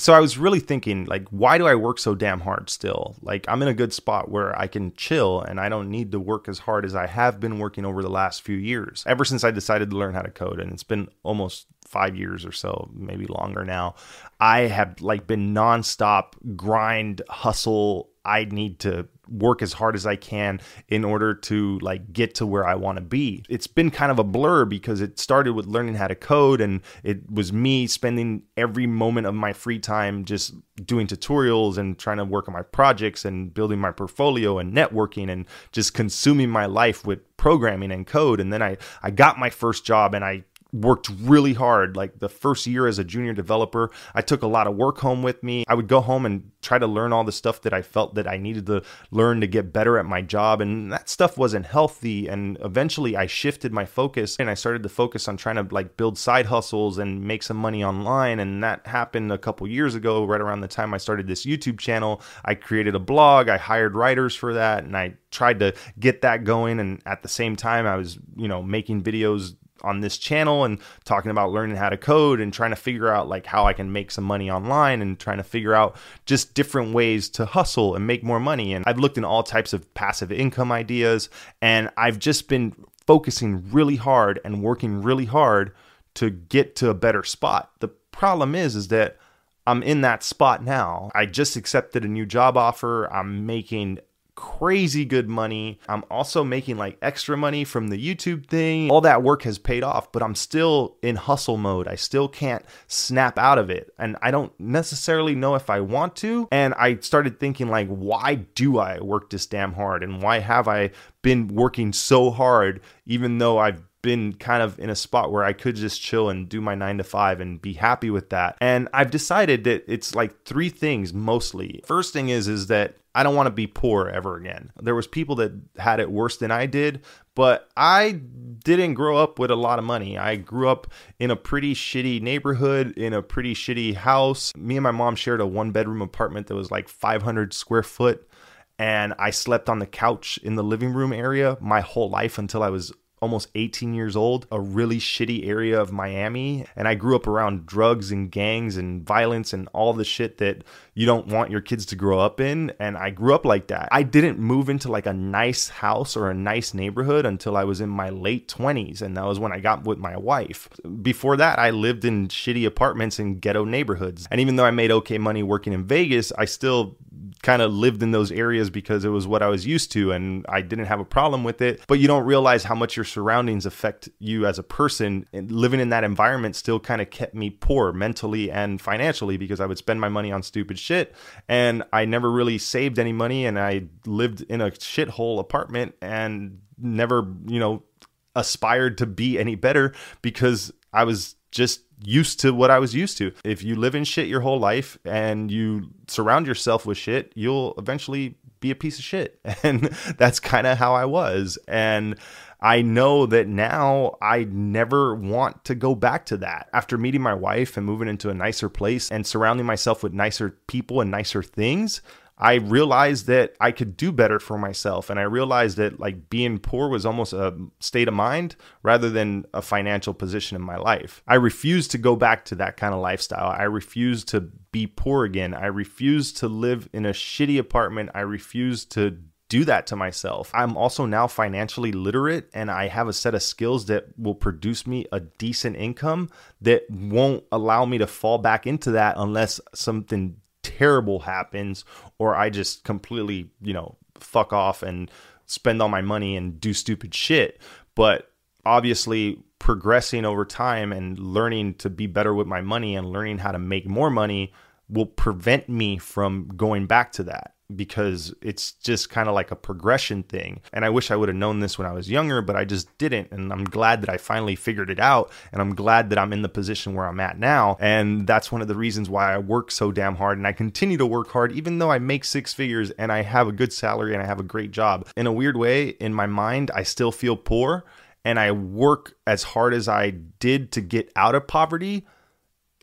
so I was really thinking, like, why do I work so damn hard still? Like, I'm in a good spot where I can chill and I don't need to work as hard as I have been working over the last few years. Ever since I decided to learn how to code, and it's been almost five years or so, maybe longer now, I have like been nonstop grind, hustle. I need to work as hard as I can in order to like get to where I want to be. It's been kind of a blur because it started with learning how to code and it was me spending every moment of my free time just doing tutorials and trying to work on my projects and building my portfolio and networking and just consuming my life with programming and code and then I I got my first job and I worked really hard. Like the first year as a junior developer, I took a lot of work home with me. I would go home and try to learn all the stuff that I felt that I needed to learn to get better at my job. And that stuff wasn't healthy. And eventually I shifted my focus and I started to focus on trying to like build side hustles and make some money online. And that happened a couple years ago, right around the time I started this YouTube channel. I created a blog, I hired writers for that, and I tried to get that going. And at the same time, I was, you know, making videos on this channel and talking about learning how to code and trying to figure out like how I can make some money online and trying to figure out just different ways to hustle and make more money. And I've looked in all types of passive income ideas and I've just been focusing really hard and working really hard to get to a better spot. The problem is is that I'm in that spot now. I just accepted a new job offer. I'm making crazy good money. I'm also making like extra money from the YouTube thing. All that work has paid off, but I'm still in hustle mode. I still can't snap out of it. And I don't necessarily know if I want to. And I started thinking, like, why do I work this damn hard? And why have I been working so hard, even though I've been kind of in a spot where I could just chill and do my nine to five and be happy with that. And I've decided that it's like three things mostly. First thing is is that I don't want to be poor ever again. There was people that had it worse than I did, but I didn't grow up with a lot of money. I grew up in a pretty shitty neighborhood, in a pretty shitty house. Me and my mom shared a one bedroom apartment that was like 500 square foot and I slept on the couch in the living room area my whole life until I was almost 18 years old, a really shitty area of Miami. And I grew up around drugs and gangs and violence and all the shit that you don't want your kids to grow up in. And I grew up like that. I didn't move into like a nice house or a nice neighborhood until I was in my late 20s. And that was when I got with my wife. Before that, I lived in shitty apartments in ghetto neighborhoods. And even though I made okay money working in Vegas, I still kind of lived in those areas because it was what I was used to and I didn't have a problem with it. But you don't realize how much your surroundings affect you as a person. And living in that environment still kind of kept me poor mentally and financially because I would spend my money on stupid shit and I never really saved any money and I lived in a shithole apartment and never, you know, aspired to be any better because I was just used to what I was used to. If you live in shit your whole life and you surround yourself with shit, you'll eventually be a piece of shit. And that's kind of how I was. And I know that now I never want to go back to that. After meeting my wife and moving into a nicer place and surrounding myself with nicer people and nicer things, I realized that I could do better for myself. And I realized that like being poor was almost a state of mind rather than a financial position in my life. I refused to go back to that kind of lifestyle. I refused to be poor again. I refused to live in a shitty apartment. I refused to do that to myself. I'm also now financially literate and I have a set of skills that will produce me a decent income that won't allow me to fall back into that unless something terrible happens or I just completely, you know, fuck off and spend all my money and do stupid shit. But obviously, progressing over time and learning to be better with my money and learning how to make more money will prevent me from going back to that because it's just kind of like a progression thing. And I wish I would have known this when I was younger, but I just didn't. And I'm glad that I finally figured it out. And I'm glad that I'm in the position where I'm at now. And that's one of the reasons why I work so damn hard. And I continue to work hard, even though I make six figures and I have a good salary and I have a great job. In a weird way, in my mind, I still feel poor. And I work as hard as I did to get out of poverty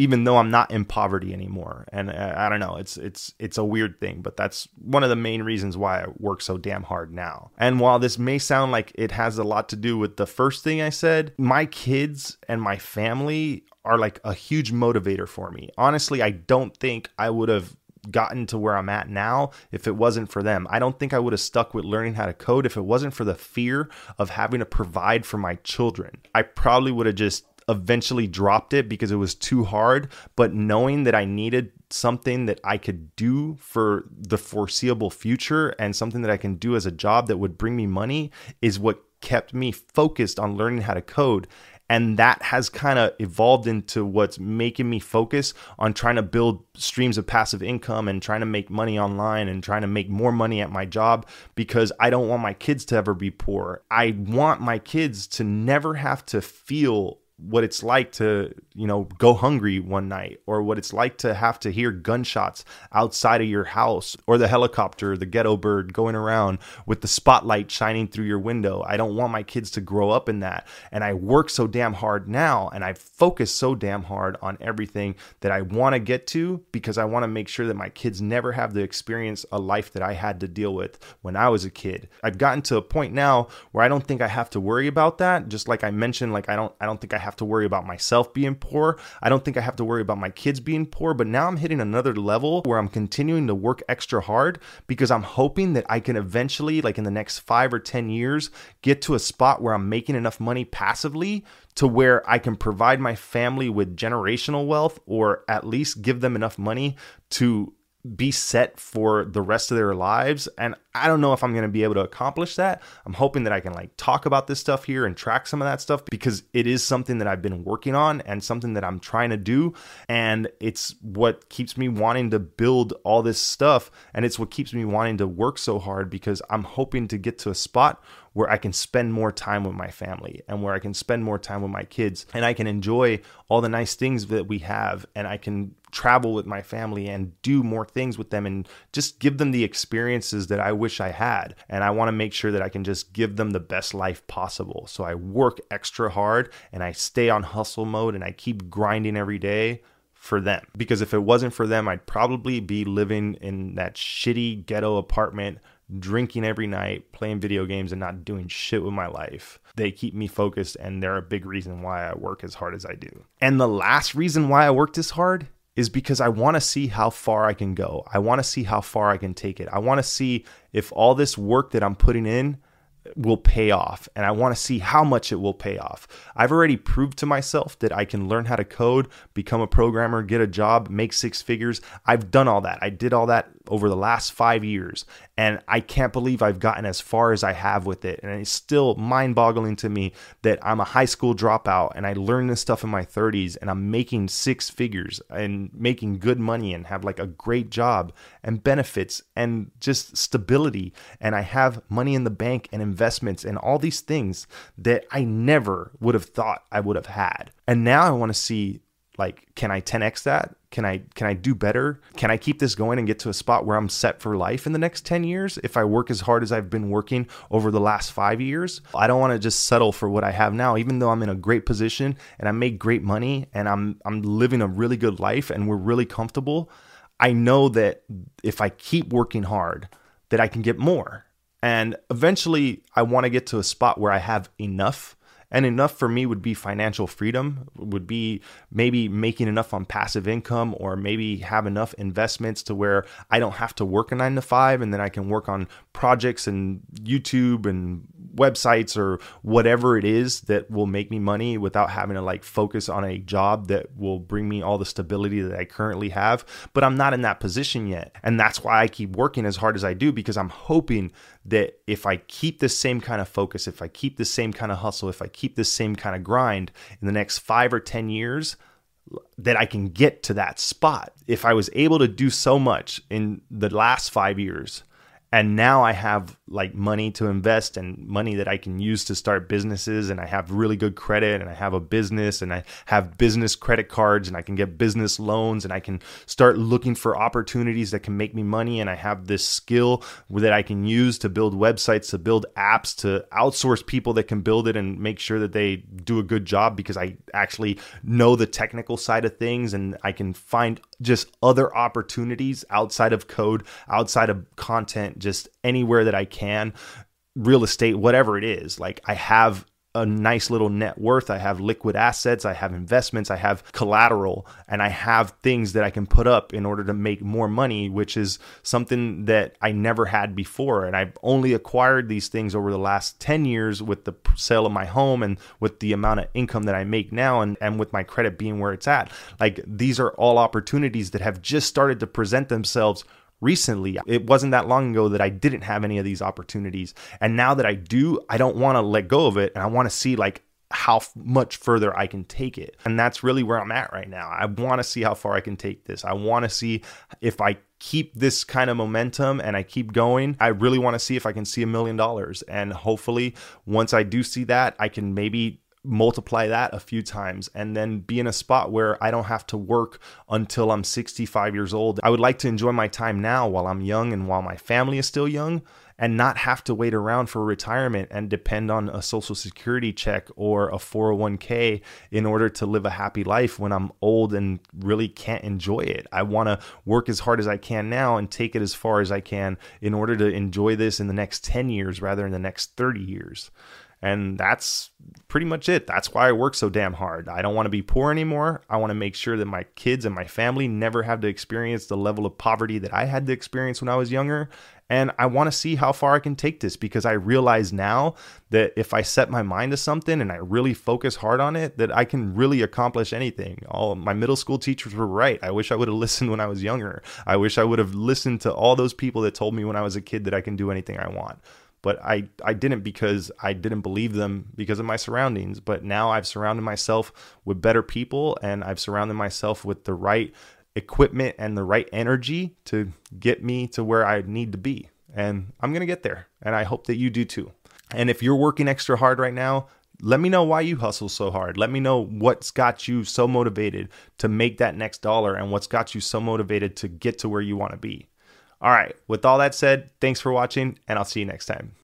even though I'm not in poverty anymore. And uh, I don't know, it's it's it's a weird thing, but that's one of the main reasons why I work so damn hard now. And while this may sound like it has a lot to do with the first thing I said, my kids and my family are like a huge motivator for me. Honestly, I don't think I would have gotten to where I'm at now if it wasn't for them. I don't think I would have stuck with learning how to code if it wasn't for the fear of having to provide for my children. I probably would have just eventually dropped it because it was too hard, but knowing that I needed something that I could do for the foreseeable future and something that I can do as a job that would bring me money is what kept me focused on learning how to code and that has kind of evolved into what's making me focus on trying to build streams of passive income and trying to make money online and trying to make more money at my job because I don't want my kids to ever be poor. I want my kids to never have to feel what it's like to, you know, go hungry one night or what it's like to have to hear gunshots outside of your house or the helicopter, the ghetto bird going around with the spotlight shining through your window. I don't want my kids to grow up in that. And I work so damn hard now and I focus so damn hard on everything that I want to get to because I want to make sure that my kids never have to experience a life that I had to deal with when I was a kid. I've gotten to a point now where I don't think I have to worry about that. Just like I mentioned, like I don't I don't think I have have to worry about myself being poor. I don't think I have to worry about my kids being poor, but now I'm hitting another level where I'm continuing to work extra hard because I'm hoping that I can eventually, like in the next five or 10 years, get to a spot where I'm making enough money passively to where I can provide my family with generational wealth or at least give them enough money to be set for the rest of their lives. And I don't know if I'm going to be able to accomplish that. I'm hoping that I can like talk about this stuff here and track some of that stuff because it is something that I've been working on and something that I'm trying to do. And it's what keeps me wanting to build all this stuff. And it's what keeps me wanting to work so hard because I'm hoping to get to a spot where I can spend more time with my family and where I can spend more time with my kids and I can enjoy all the nice things that we have and I can travel with my family and do more things with them and just give them the experiences that I wish I had. And I want to make sure that I can just give them the best life possible. So I work extra hard and I stay on hustle mode and I keep grinding every day for them. Because if it wasn't for them, I'd probably be living in that shitty ghetto apartment drinking every night, playing video games, and not doing shit with my life. They keep me focused, and they're a big reason why I work as hard as I do. And the last reason why I work this hard is because I want to see how far I can go. I want to see how far I can take it. I want to see if all this work that I'm putting in will pay off and I want to see how much it will pay off. I've already proved to myself that I can learn how to code, become a programmer, get a job, make six figures. I've done all that. I did all that over the last 5 years and I can't believe I've gotten as far as I have with it and it's still mind-boggling to me that I'm a high school dropout and I learned this stuff in my 30s and I'm making six figures and making good money and have like a great job and benefits and just stability and I have money in the bank and investments and all these things that I never would have thought I would have had. And now I want to see like can I 10x that? Can I can I do better? Can I keep this going and get to a spot where I'm set for life in the next 10 years if I work as hard as I've been working over the last 5 years? I don't want to just settle for what I have now even though I'm in a great position and I make great money and I'm I'm living a really good life and we're really comfortable. I know that if I keep working hard that I can get more and eventually, I want to get to a spot where I have enough. And enough for me would be financial freedom, would be maybe making enough on passive income, or maybe have enough investments to where I don't have to work a nine to five and then I can work on projects and YouTube and websites or whatever it is that will make me money without having to like focus on a job that will bring me all the stability that I currently have. But I'm not in that position yet. And that's why I keep working as hard as I do because I'm hoping that if I keep the same kind of focus, if I keep the same kind of hustle, if I keep the same kind of grind in the next five or 10 years, that I can get to that spot. If I was able to do so much in the last five years, and now I have like money to invest and money that I can use to start businesses and I have really good credit and I have a business and I have business credit cards and I can get business loans and I can start looking for opportunities that can make me money and I have this skill that I can use to build websites to build apps to outsource people that can build it and make sure that they do a good job because I actually know the technical side of things and I can find just other opportunities outside of code, outside of content just anywhere that I can, real estate, whatever it is. Like I have a nice little net worth. I have liquid assets, I have investments, I have collateral, and I have things that I can put up in order to make more money, which is something that I never had before. And I've only acquired these things over the last 10 years with the sale of my home and with the amount of income that I make now and, and with my credit being where it's at. Like these are all opportunities that have just started to present themselves recently. It wasn't that long ago that I didn't have any of these opportunities. And now that I do, I don't want to let go of it. And I want to see like how f- much further I can take it. And that's really where I'm at right now. I want to see how far I can take this. I want to see if I keep this kind of momentum and I keep going. I really want to see if I can see a million dollars. And hopefully, once I do see that, I can maybe multiply that a few times and then be in a spot where I don't have to work until I'm 65 years old. I would like to enjoy my time now while I'm young and while my family is still young and not have to wait around for retirement and depend on a social security check or a 401k in order to live a happy life when I'm old and really can't enjoy it. I want to work as hard as I can now and take it as far as I can in order to enjoy this in the next 10 years rather than the next 30 years. And that's pretty much it. That's why I work so damn hard. I don't want to be poor anymore. I want to make sure that my kids and my family never have to experience the level of poverty that I had to experience when I was younger. And I want to see how far I can take this because I realize now that if I set my mind to something and I really focus hard on it, that I can really accomplish anything. All my middle school teachers were right. I wish I would have listened when I was younger. I wish I would have listened to all those people that told me when I was a kid that I can do anything I want but I, I didn't because I didn't believe them because of my surroundings. But now I've surrounded myself with better people and I've surrounded myself with the right equipment and the right energy to get me to where I need to be. And I'm going to get there. And I hope that you do too. And if you're working extra hard right now, let me know why you hustle so hard. Let me know what's got you so motivated to make that next dollar and what's got you so motivated to get to where you want to be. All right, with all that said, thanks for watching, and I'll see you next time.